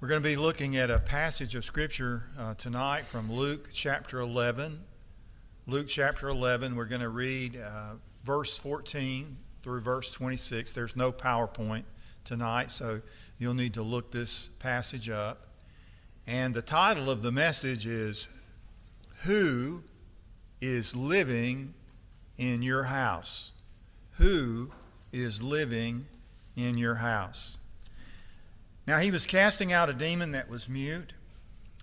We're going to be looking at a passage of Scripture uh, tonight from Luke chapter 11. Luke chapter 11, we're going to read uh, verse 14 through verse 26. There's no PowerPoint tonight, so you'll need to look this passage up. And the title of the message is Who is Living in Your House? Who is living in your house? Now he was casting out a demon that was mute.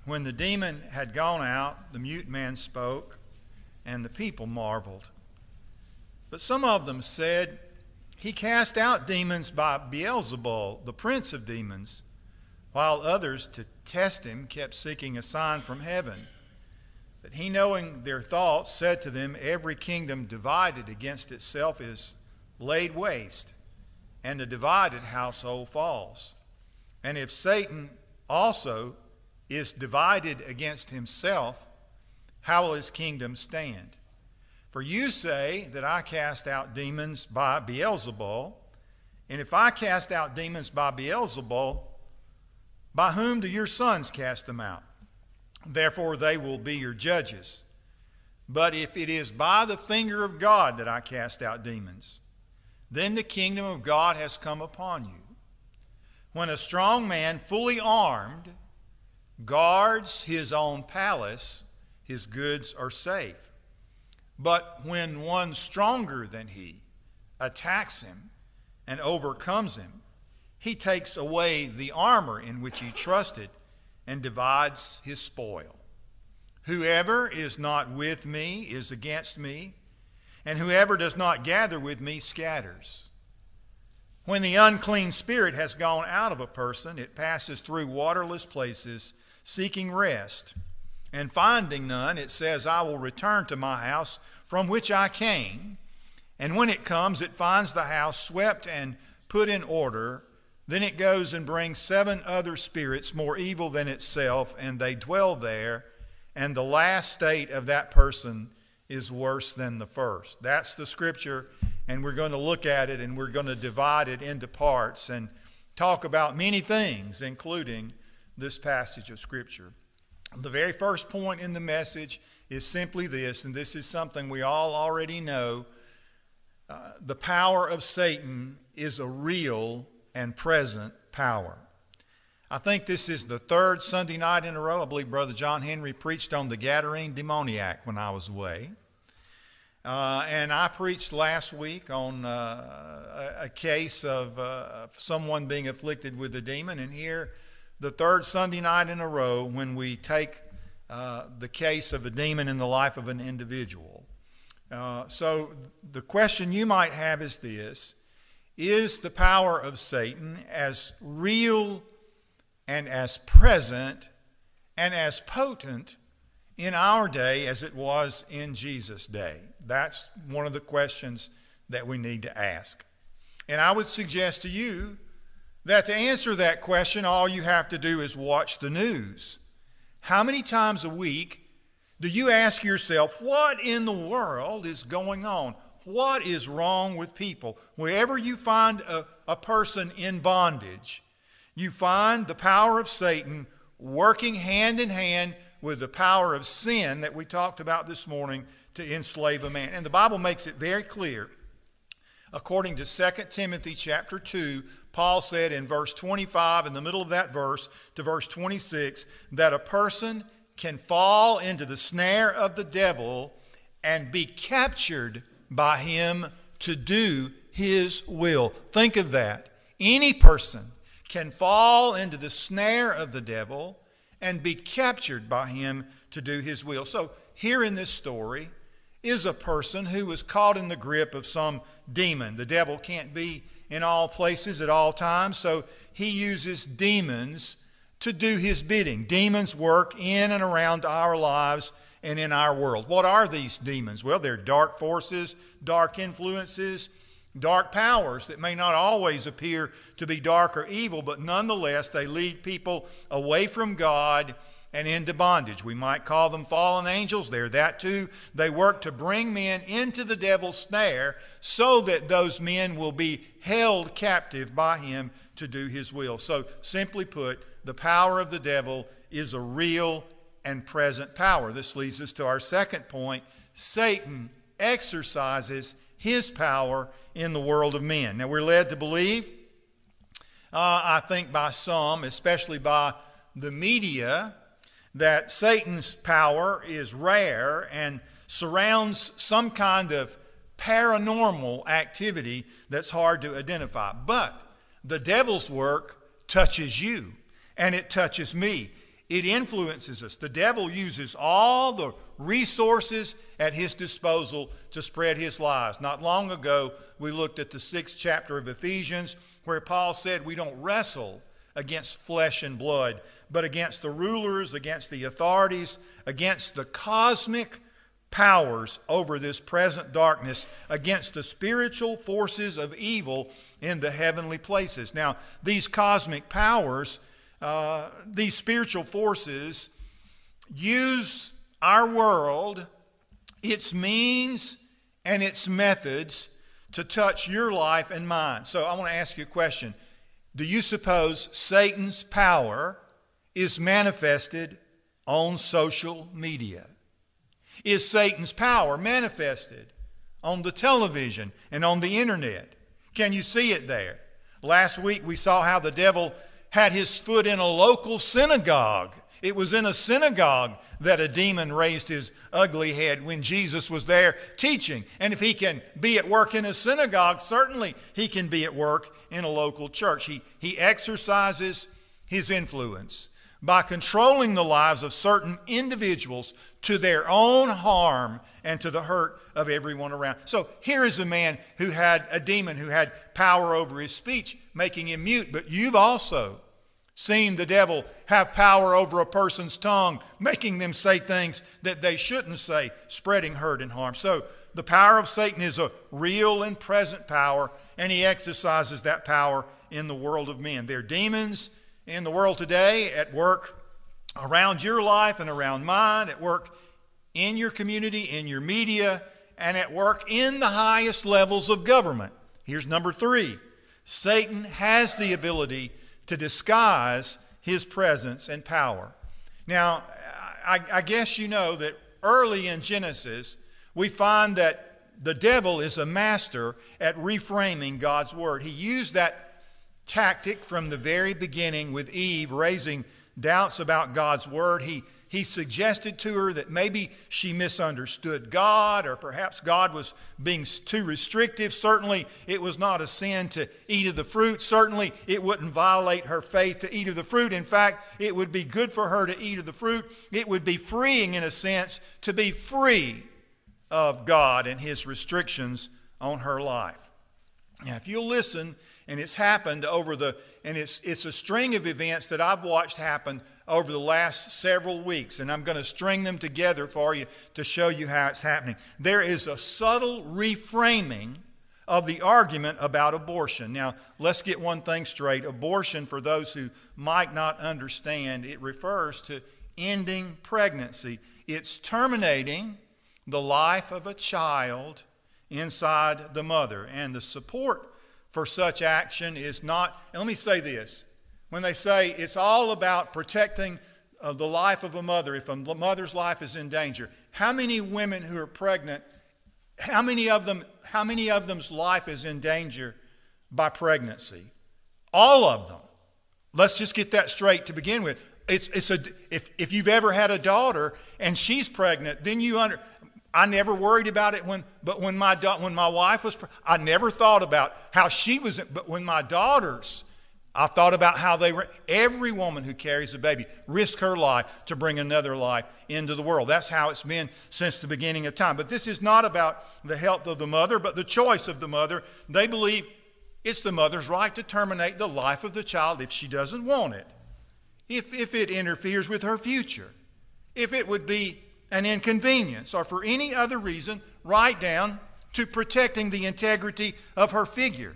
When the demon had gone out, the mute man spoke, and the people marveled. But some of them said, He cast out demons by Beelzebul, the prince of demons, while others, to test him, kept seeking a sign from heaven. But he, knowing their thoughts, said to them, Every kingdom divided against itself is laid waste, and a divided household falls. And if Satan also is divided against himself, how will his kingdom stand? For you say that I cast out demons by Beelzebul, and if I cast out demons by Beelzebul, by whom do your sons cast them out? Therefore they will be your judges. But if it is by the finger of God that I cast out demons, then the kingdom of God has come upon you. When a strong man, fully armed, guards his own palace, his goods are safe. But when one stronger than he attacks him and overcomes him, he takes away the armor in which he trusted and divides his spoil. Whoever is not with me is against me, and whoever does not gather with me scatters. When the unclean spirit has gone out of a person, it passes through waterless places, seeking rest. And finding none, it says, I will return to my house from which I came. And when it comes, it finds the house swept and put in order. Then it goes and brings seven other spirits more evil than itself, and they dwell there. And the last state of that person is worse than the first. That's the scripture and we're going to look at it and we're going to divide it into parts and talk about many things, including this passage of Scripture. The very first point in the message is simply this, and this is something we all already know. Uh, the power of Satan is a real and present power. I think this is the third Sunday night in a row. I believe Brother John Henry preached on the Gadarene demoniac when I was away. Uh, and I preached last week on uh, a, a, case of uh, someone being afflicted with a demon. And here, the third Sunday night in a row, when we take uh, the case of a demon in the life of an individual. Uh, so, the question you might have is this Is the power of Satan as real and as present and as potent in our day as it was in Jesus' day? That's one of the questions that we need to ask. And I would suggest to you that to answer that question, all you have to do is watch the news. How many times a week do you ask yourself, what in the world is going on? What is wrong with people? Wherever you find a, a person in bondage, you find the power of Satan working hand in hand with the power of sin that we talked about this morning to enslave a man. And the Bible makes it very clear. According to 2 Timothy chapter 2, Paul said in verse 25, in the middle of that verse, to verse 26, that a person can fall into the snare of the devil and be captured by him to do his will. Think of that. Any person can fall into the snare of the devil and be captured by him to do his will. So, here in this story, is a person who was caught in the grip of some demon. The devil can't be in all places at all times, so he uses demons to do his bidding. Demons work in and around our lives and in our world. What are these demons? Well, they're dark forces, dark influences, dark powers that may not always appear to be dark or evil, but nonetheless they lead people away from God and into bondage. We might call them fallen angels. They're that too. They work to bring men into the devil's snare so that those men will be held captive by him to do his will. So, simply put, the power of the devil is a real and present power. This leads us to our second point Satan exercises his power in the world of men. Now, we're led to believe, uh, I think by some, especially by the media, that Satan's power is rare and surrounds some kind of paranormal activity that's hard to identify. But the devil's work touches you and it touches me. It influences us. The devil uses all the resources at his disposal to spread his lies. Not long ago, we looked at the sixth chapter of Ephesians where Paul said we don't wrestle against flesh and blood, but against the rulers, against the authorities, against the cosmic powers over this present darkness, against the spiritual forces of evil in the heavenly places. Now, these cosmic powers, uh, these spiritual forces, use our world, its means, and its methods to touch your life and mine. So I want to ask you a question. Do you suppose Satan's power is manifested on social media? Is Satan's power manifested on the television and on the internet? Can you see it there? Last week we saw how the devil had his foot in a local synagogue. It was in a synagogue that a demon raised his ugly head when Jesus was there teaching. And if he can be at work in a synagogue, certainly he can be at work in a local church. He, he exercises his influence by controlling the lives of certain individuals to their own harm and to the hurt of everyone around. So here is a man who had a demon who had power over his speech, making him mute. But you've also seen the devil have power over a person's tongue, making them say things that they shouldn't say, spreading hurt and harm. So the power of Satan is a real and present power, and he exercises that power in the world of men. There are demons in the world today at work around your life and around mine, at work in your community, in your media, and at work in the highest levels of government. Here's number three Satan has the ability to disguise his presence and power. Now, I, I, guess you know that early in Genesis, we find that the devil is a master at reframing God's word. He used that tactic from the very beginning with Eve, raising doubts about God's word. He he suggested to her that maybe she misunderstood God, or perhaps God was being too restrictive. Certainly, it was not a sin to eat of the fruit. Certainly, it wouldn't violate her faith to eat of the fruit. In fact, it would be good for her to eat of the fruit. It would be freeing, in a sense, to be free of God and His restrictions on her life. Now, if you'll listen, and it's happened over the, and it's, it's a string of events that I've watched happen over the last several weeks, and I'm going to string them together for you to show you how it's happening. There is a subtle reframing of the argument about abortion. Now, let's get one thing straight. Abortion, for those who might not understand, it refers to ending pregnancy. It's terminating the life of a child inside the mother. And the support for such action is not, and let me say this when they say it's all about protecting uh, the life of a mother, if a mother's life is in danger, how many women who are pregnant, how many of them, how many of them's life is in danger by pregnancy? All of them. Let's just get that straight to begin with. It's, it's a, if, if you've ever had a daughter and she's pregnant, then you under, I never worried about it when, but when my, when my wife was, I never thought about how she was, but when my daughters I thought about how they, were, every woman who carries a baby risk her life to bring another life into the world. That's how it's been since the beginning of time. But this is not about the health of the mother, but the choice of the mother. They believe it's the mother's right to terminate the life of the child if she doesn't want it, if, if it interferes with her future, if it would be an inconvenience, or for any other reason, right down to protecting the integrity of her figure.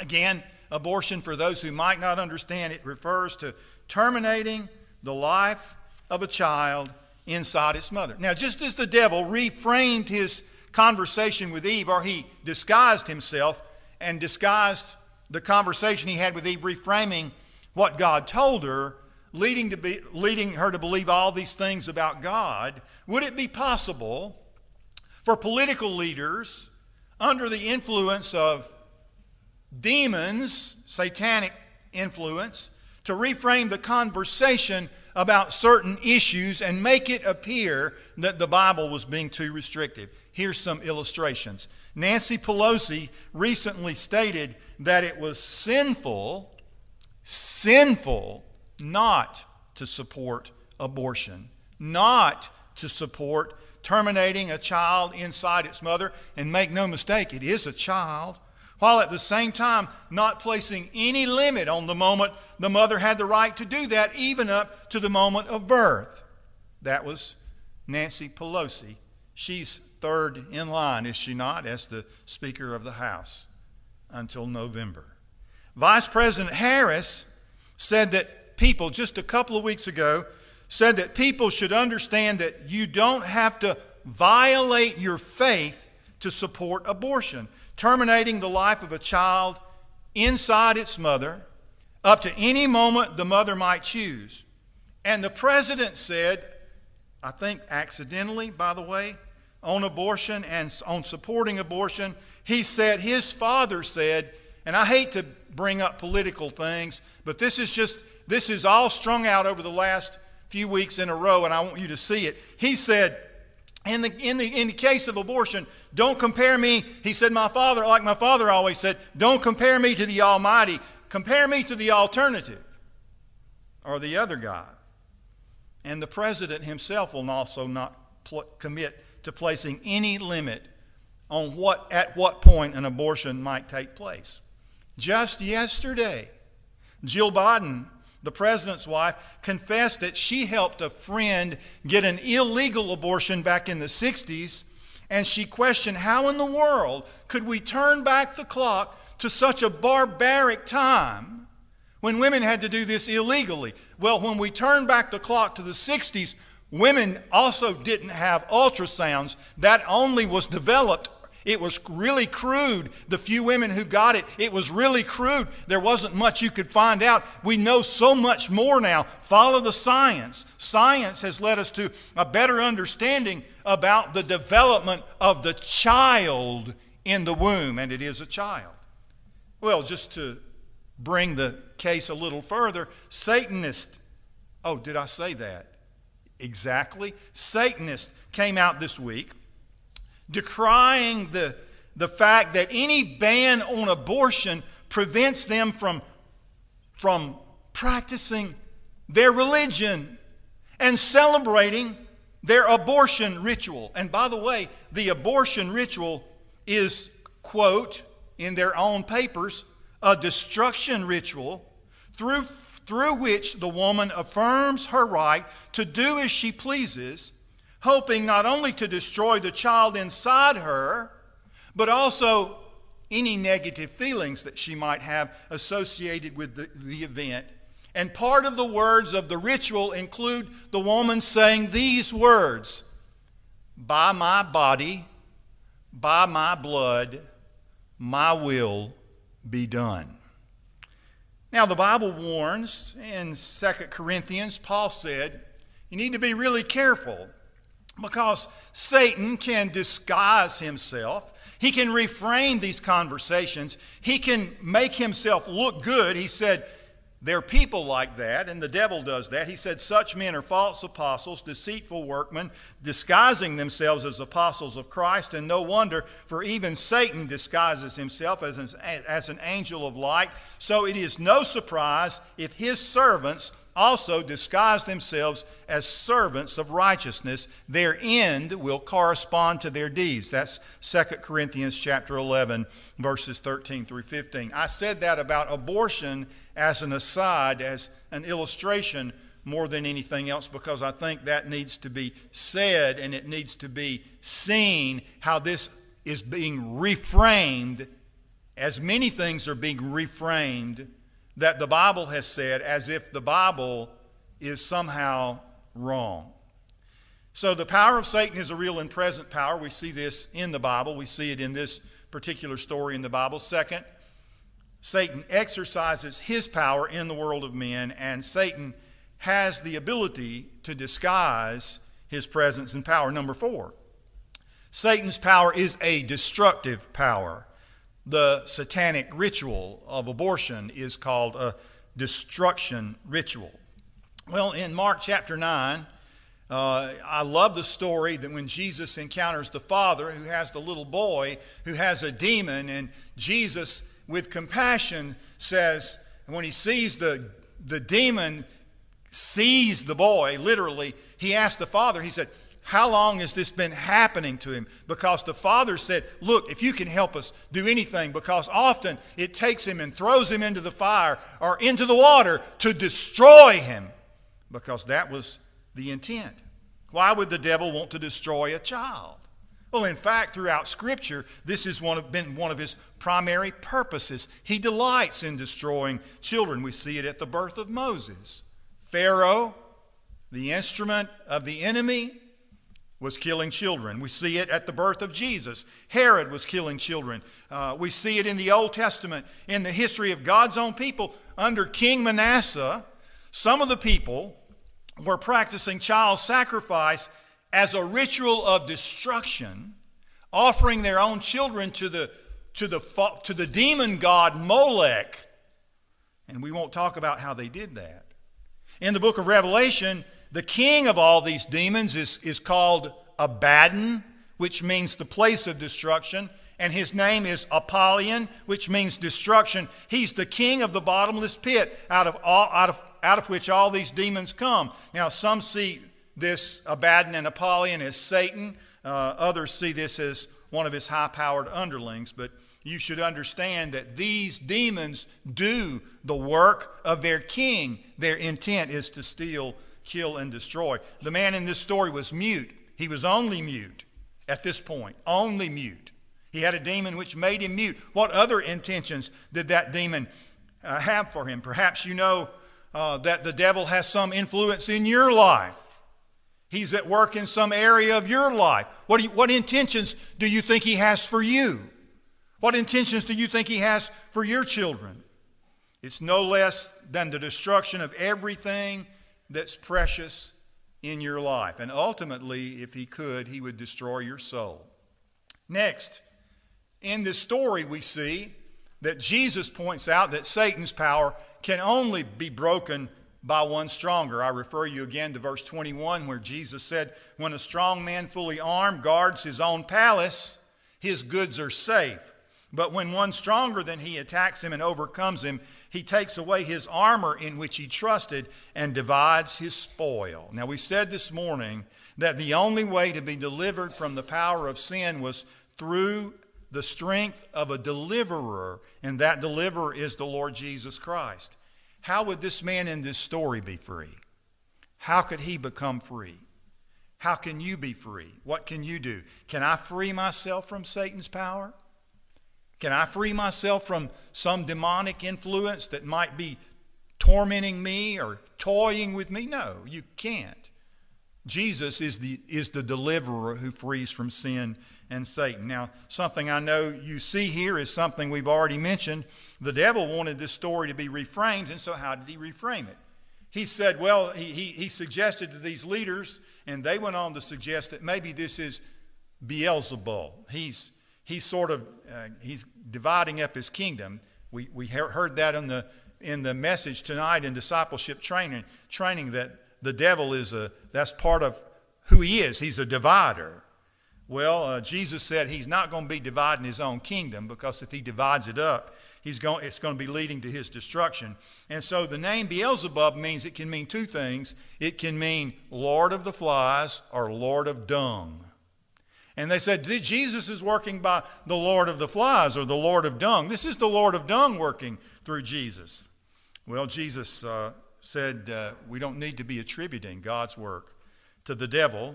Again, Abortion, for those who might not understand, it refers to terminating the life of a child inside its mother. Now, just as the devil reframed his conversation with Eve, or he disguised himself and disguised the conversation he had with Eve, reframing what God told her, leading, to be, leading her to believe all these things about God, would it be possible for political leaders under the influence of demons, satanic influence, to reframe the conversation about certain issues and make it appear that the Bible was being too restrictive. Here's some illustrations. Nancy Pelosi recently stated that it was sinful, sinful not to support abortion, not to support terminating a child inside its mother. And make no mistake, it is a child while at the same time not placing any limit on the moment the mother had the right to do that, even up to the moment of birth. That was Nancy Pelosi. She's third in line, is she not, as the Speaker of the House until November. Vice President Harris said that people, just a couple of weeks ago, said that people should understand that you don't have to violate your faith to support abortion terminating the life of a child inside its mother up to any moment the mother might choose. And the president said, I think accidentally, by the way, on abortion and on supporting abortion, he said, his father said, and I hate to bring up political things, but this is just, this is all strung out over the last few weeks in a row, and I want you to see it. He said, in the, in, the, in the case of abortion, don't compare me. He said, My father, like my father always said, don't compare me to the Almighty. Compare me to the alternative or the other God. And the president himself will also not pl- commit to placing any limit on what, at what point an abortion might take place. Just yesterday, Jill Biden the president's wife, confessed that she helped a friend get an illegal abortion back in the 60s, and she questioned how in the world could we turn back the clock to such a barbaric time when women had to do this illegally. Well, when we turn back the clock to the 60s, women also didn't have ultrasounds. That only was developed it was really crude. The few women who got it, it was really crude. There wasn't much you could find out. We know so much more now. Follow the science. Science has led us to a better understanding about the development of the child in the womb, and it is a child. Well, just to bring the case a little further, Satanist, oh, did I say that? Exactly. Satanist came out this week decrying the, the fact that any ban on abortion prevents them from, from practicing their religion and celebrating their abortion ritual. And by the way, the abortion ritual is, quote, in their own papers, a destruction ritual through, through which the woman affirms her right to do as she pleases hoping not only to destroy the child inside her, but also any negative feelings that she might have associated with the, the event. And part of the words of the ritual include the woman saying these words By my body, by my blood, my will be done. Now, the Bible warns in 2 Corinthians, Paul said, you need to be really careful because Satan can disguise himself. He can reframe these conversations. He can make himself look good. He said, there are people like that, and the devil does that. He said, Such men are false apostles, deceitful workmen, disguising themselves as apostles of Christ, and no wonder, for even Satan disguises himself as an, as an angel of light. So it is no surprise if his servants also disguise themselves as servants of righteousness. Their end will correspond to their deeds. That's 2 corinthians chapter 11 verses 13 through 15 i said that about abortion as an aside as an illustration more than anything else because i think that needs to be said and it needs to be seen how this is being reframed as many things are being reframed that the Bible has said as if the Bible is somehow wrong. So the power of Satan is a real and present power. We see this in the Bible. We see it in this particular story in the Bible. Second, Satan exercises his power in the world of men, and Satan has the ability to disguise his presence and power. Number four, Satan's power is a destructive power. The satanic ritual of abortion is called a destruction ritual. Well, in Mark chapter 9, uh, I love the story that when Jesus encounters the father who has the little boy who has a demon, and Jesus, with compassion, says, when he sees the, the demon sees the boy, literally, he asked the father, he said, How long has this been happening to him? Because the father said, Look, if you can help us, do anything, because often it takes him and throws him into the fire or into the water to destroy him, because that was the intent. Why would the devil want to destroy a child? Well, in fact, throughout Scripture, this has been one of his primary purposes. He delights in destroying children. We see it at the birth of Moses. Pharaoh, the instrument of the enemy, was killing children. We see it at the birth of Jesus. Herod was killing children. Uh, we see it in the Old Testament, in the history of God's own people. Under King Manasseh, some of the people were practicing child sacrifice as a ritual of destruction, offering their own children to the, to the, to the demon god Molech. And we won't talk about how they did that. In the book of Revelation, the king of all these demons is, is called Abaddon, which means the place of destruction. And his name is Apollyon, which means destruction. He's the king of the bottomless pit, out of, all, out of out of which all these demons come. Now, some see this Abaddon and Apollyon as Satan, uh, others see this as one of his high powered underlings, but you should understand that these demons do the work of their king. Their intent is to steal, kill, and destroy. The man in this story was mute. He was only mute at this point, only mute. He had a demon which made him mute. What other intentions did that demon uh, have for him? Perhaps you know uh, that the devil has some influence in your life. He's at work in some area of your life. What, you, what intentions do you think he has for you? What intentions do you think he has for your children? It's no less than the destruction of everything that's precious in your life. And ultimately, if he could, he would destroy your soul. Next, in this story, we see that Jesus points out that Satan's power can only be broken by one stronger. I refer you again to verse 21 where Jesus said, When a strong man fully armed guards his own palace, his goods are safe. But when one stronger than he attacks him and overcomes him, he takes away his armor in which he trusted and divides his spoil. Now, we said this morning that the only way to be delivered from the power of sin was through the strength of a deliverer, and that deliverer is the Lord Jesus Christ. How would this man in this story be free? How could he become free? How can you be free? What can you do? Can I free myself from Satan's power? Can I free myself from some demonic influence that might be tormenting me or toying with me? No, you can't. Jesus is the, is the deliverer who frees from sin and Satan. Now, something I know you see here is something we've already mentioned. The devil wanted this story to be reframed, and so how did he reframe it? He said, well, he, he, he suggested to these leaders, and they went on to suggest that maybe this is Beelzebul. He's, he's sort of, uh, he's dividing up his kingdom. We, we heard that in the, in the message tonight in discipleship training, training that the devil is a, that's part of who he is. He's a divider. Well, uh, Jesus said he's not going to be dividing his own kingdom because if he divides it up, he's going, it's going to be leading to his destruction. And so the name Beelzebub means it can mean two things it can mean Lord of the flies or Lord of dung. And they said, Jesus is working by the Lord of the flies or the Lord of dung. This is the Lord of dung working through Jesus. Well, Jesus uh, said uh, we don't need to be attributing God's work to the devil.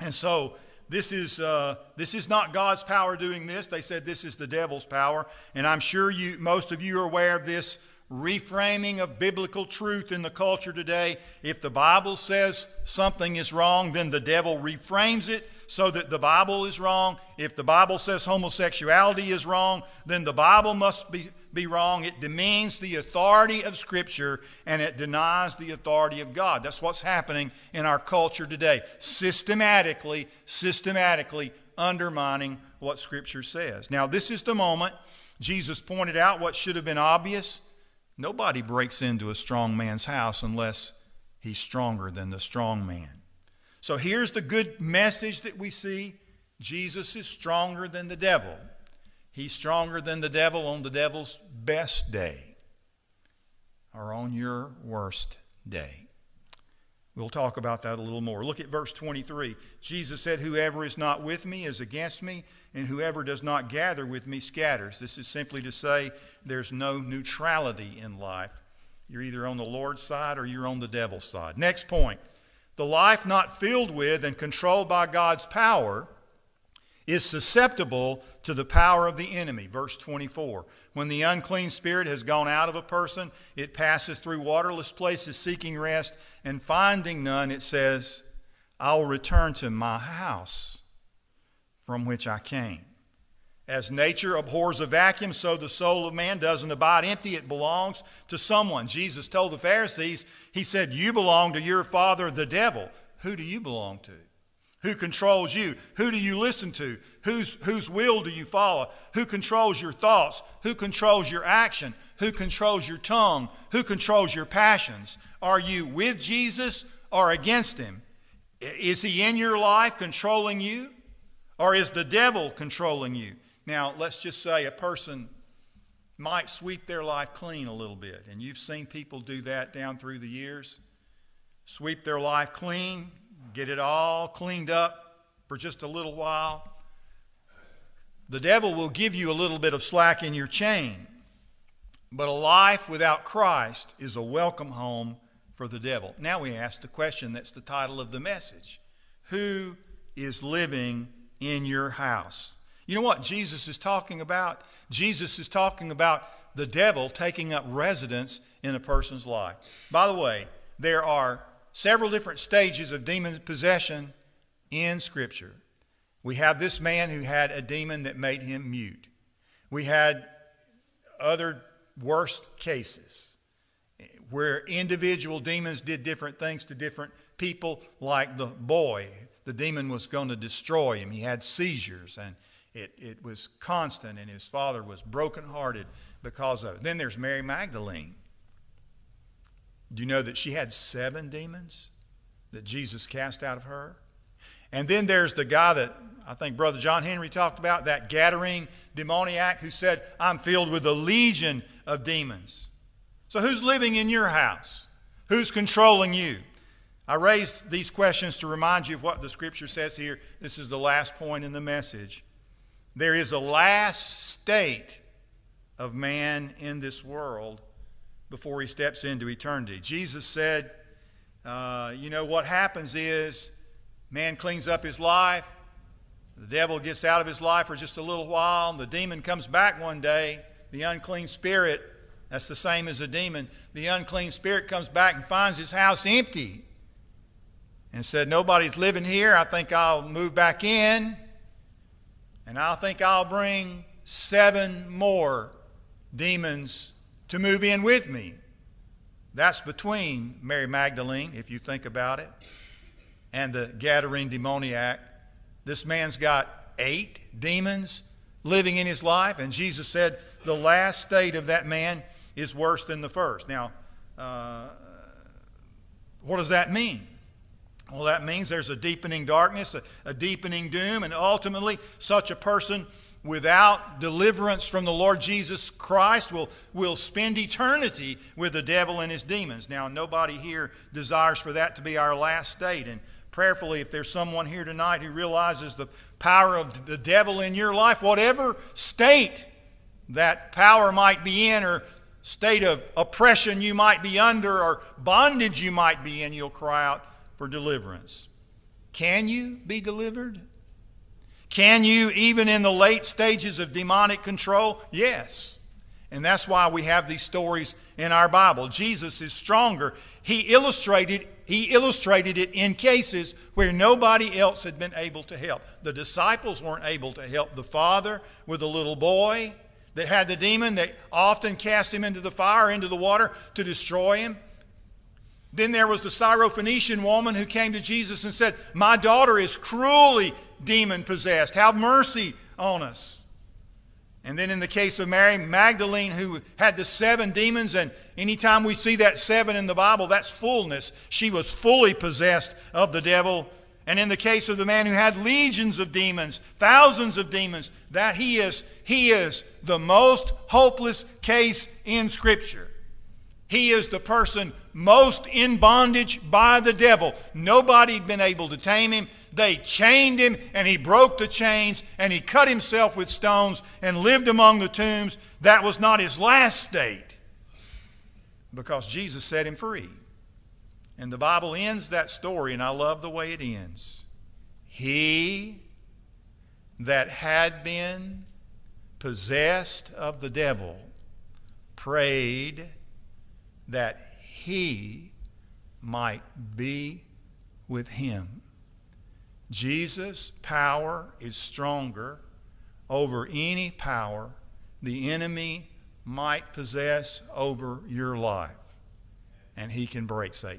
And so this is, uh, this is not God's power doing this. They said this is the devil's power. And I'm sure you, most of you are aware of this reframing of biblical truth in the culture today. If the Bible says something is wrong, then the devil reframes it so that the Bible is wrong. If the Bible says homosexuality is wrong, then the Bible must be, be wrong. It demeans the authority of Scripture and it denies the authority of God. That's what's happening in our culture today. Systematically, systematically undermining what Scripture says. Now, this is the moment Jesus pointed out what should have been obvious Nobody breaks into a strong man's house unless he's stronger than the strong man. So here's the good message that we see Jesus is stronger than the devil. He's stronger than the devil on the devil's best day or on your worst day. We'll talk about that a little more. Look at verse 23. Jesus said, Whoever is not with me is against me, and whoever does not gather with me scatters. This is simply to say there's no neutrality in life. You're either on the Lord's side or you're on the devil's side. Next point the life not filled with and controlled by God's power is susceptible to the power of the enemy. Verse 24. When the unclean spirit has gone out of a person, it passes through waterless places seeking rest, and finding none, it says, I will return to my house from which I came. As nature abhors a vacuum, so the soul of man doesn't abide empty. It belongs to someone. Jesus told the Pharisees, He said, You belong to your father, the devil. Who do you belong to? Who controls you? Who do you listen to? Whose, whose will do you follow? Who controls your thoughts? Who controls your action? Who controls your tongue? Who controls your passions? Are you with Jesus or against him? Is he in your life controlling you? Or is the devil controlling you? Now, let's just say a person might sweep their life clean a little bit, and you've seen people do that down through the years. Sweep their life clean, get it all cleaned up for just a little while. The devil will give you a little bit of slack in your chain, but a life without Christ is a welcome home for the devil. Now we ask the question that's the title of the message Who is living in your house. You know what Jesus is talking about? Jesus is talking about the devil taking up residence in a person's life. By the way, there are several different stages of demon possession in Scripture. We have this man who had a demon that made him mute. We had other worst cases where individual demons did different things to different people, like the boy the demon was going to destroy him. He had seizures and it, it was constant, and his father was brokenhearted because of it. Then there's Mary Magdalene. Do you know that she had seven demons that Jesus cast out of her? And then there's the guy that I think Brother John Henry talked about, that Gadarene demoniac who said, I'm filled with a legion of demons. So who's living in your house? Who's controlling you? I raised these questions to remind you of what the scripture says here. This is the last point in the message. There is a last state of man in this world before he steps into eternity. Jesus said, uh, you know, what happens is man cleans up his life, the devil gets out of his life for just a little while, the demon comes back one day, the unclean spirit, that's the same as a demon, the unclean spirit comes back and finds his house empty and said, Nobody's living here. I think I'll move back in. And I think I'll bring seven more demons to move in with me. That's between Mary Magdalene, if you think about it, and the Gadarene demoniac. This man's got eight demons living in his life, and Jesus said the last state of that man is worse than the first. Now, uh, what does that mean? Well, that means there's a deepening darkness, a, a, deepening doom, and ultimately, such a person without deliverance from the Lord Jesus Christ will, will spend eternity with the devil and his demons. Now, nobody here desires for that to be our last state. And prayerfully, if there's someone here tonight who realizes the power of the devil in your life, whatever state that power might be in, or state of oppression you might be under, or bondage you might be in, you'll cry out for deliverance. Can you be delivered? Can you, even in the late stages of demonic control? Yes. And that's why we have these stories in our Bible. Jesus is stronger. He illustrated, he illustrated it in cases where nobody else had been able to help. The disciples weren't able to help the father with a little boy that had the demon. They often cast him into the fire, into the water to destroy him. Then there was the Syrophoenician woman who came to Jesus and said, My daughter is cruelly demon possessed. Have mercy on us. And then in the case of Mary Magdalene, who had the seven demons, and anytime we see that seven in the Bible, that's fullness. She was fully possessed of the devil. And in the case of the man who had legions of demons, thousands of demons, that he is, he is the most hopeless case in Scripture. He is the person most in bondage by the devil. Nobody had been able to tame him. They chained him, and he broke the chains, and he cut himself with stones and lived among the tombs. That was not his last state because Jesus set him free. And the Bible ends that story, and I love the way it ends. He that had been possessed of the devil prayed that he might be with him. Jesus' power is stronger over any power the enemy might possess over your life. And he can break Satan.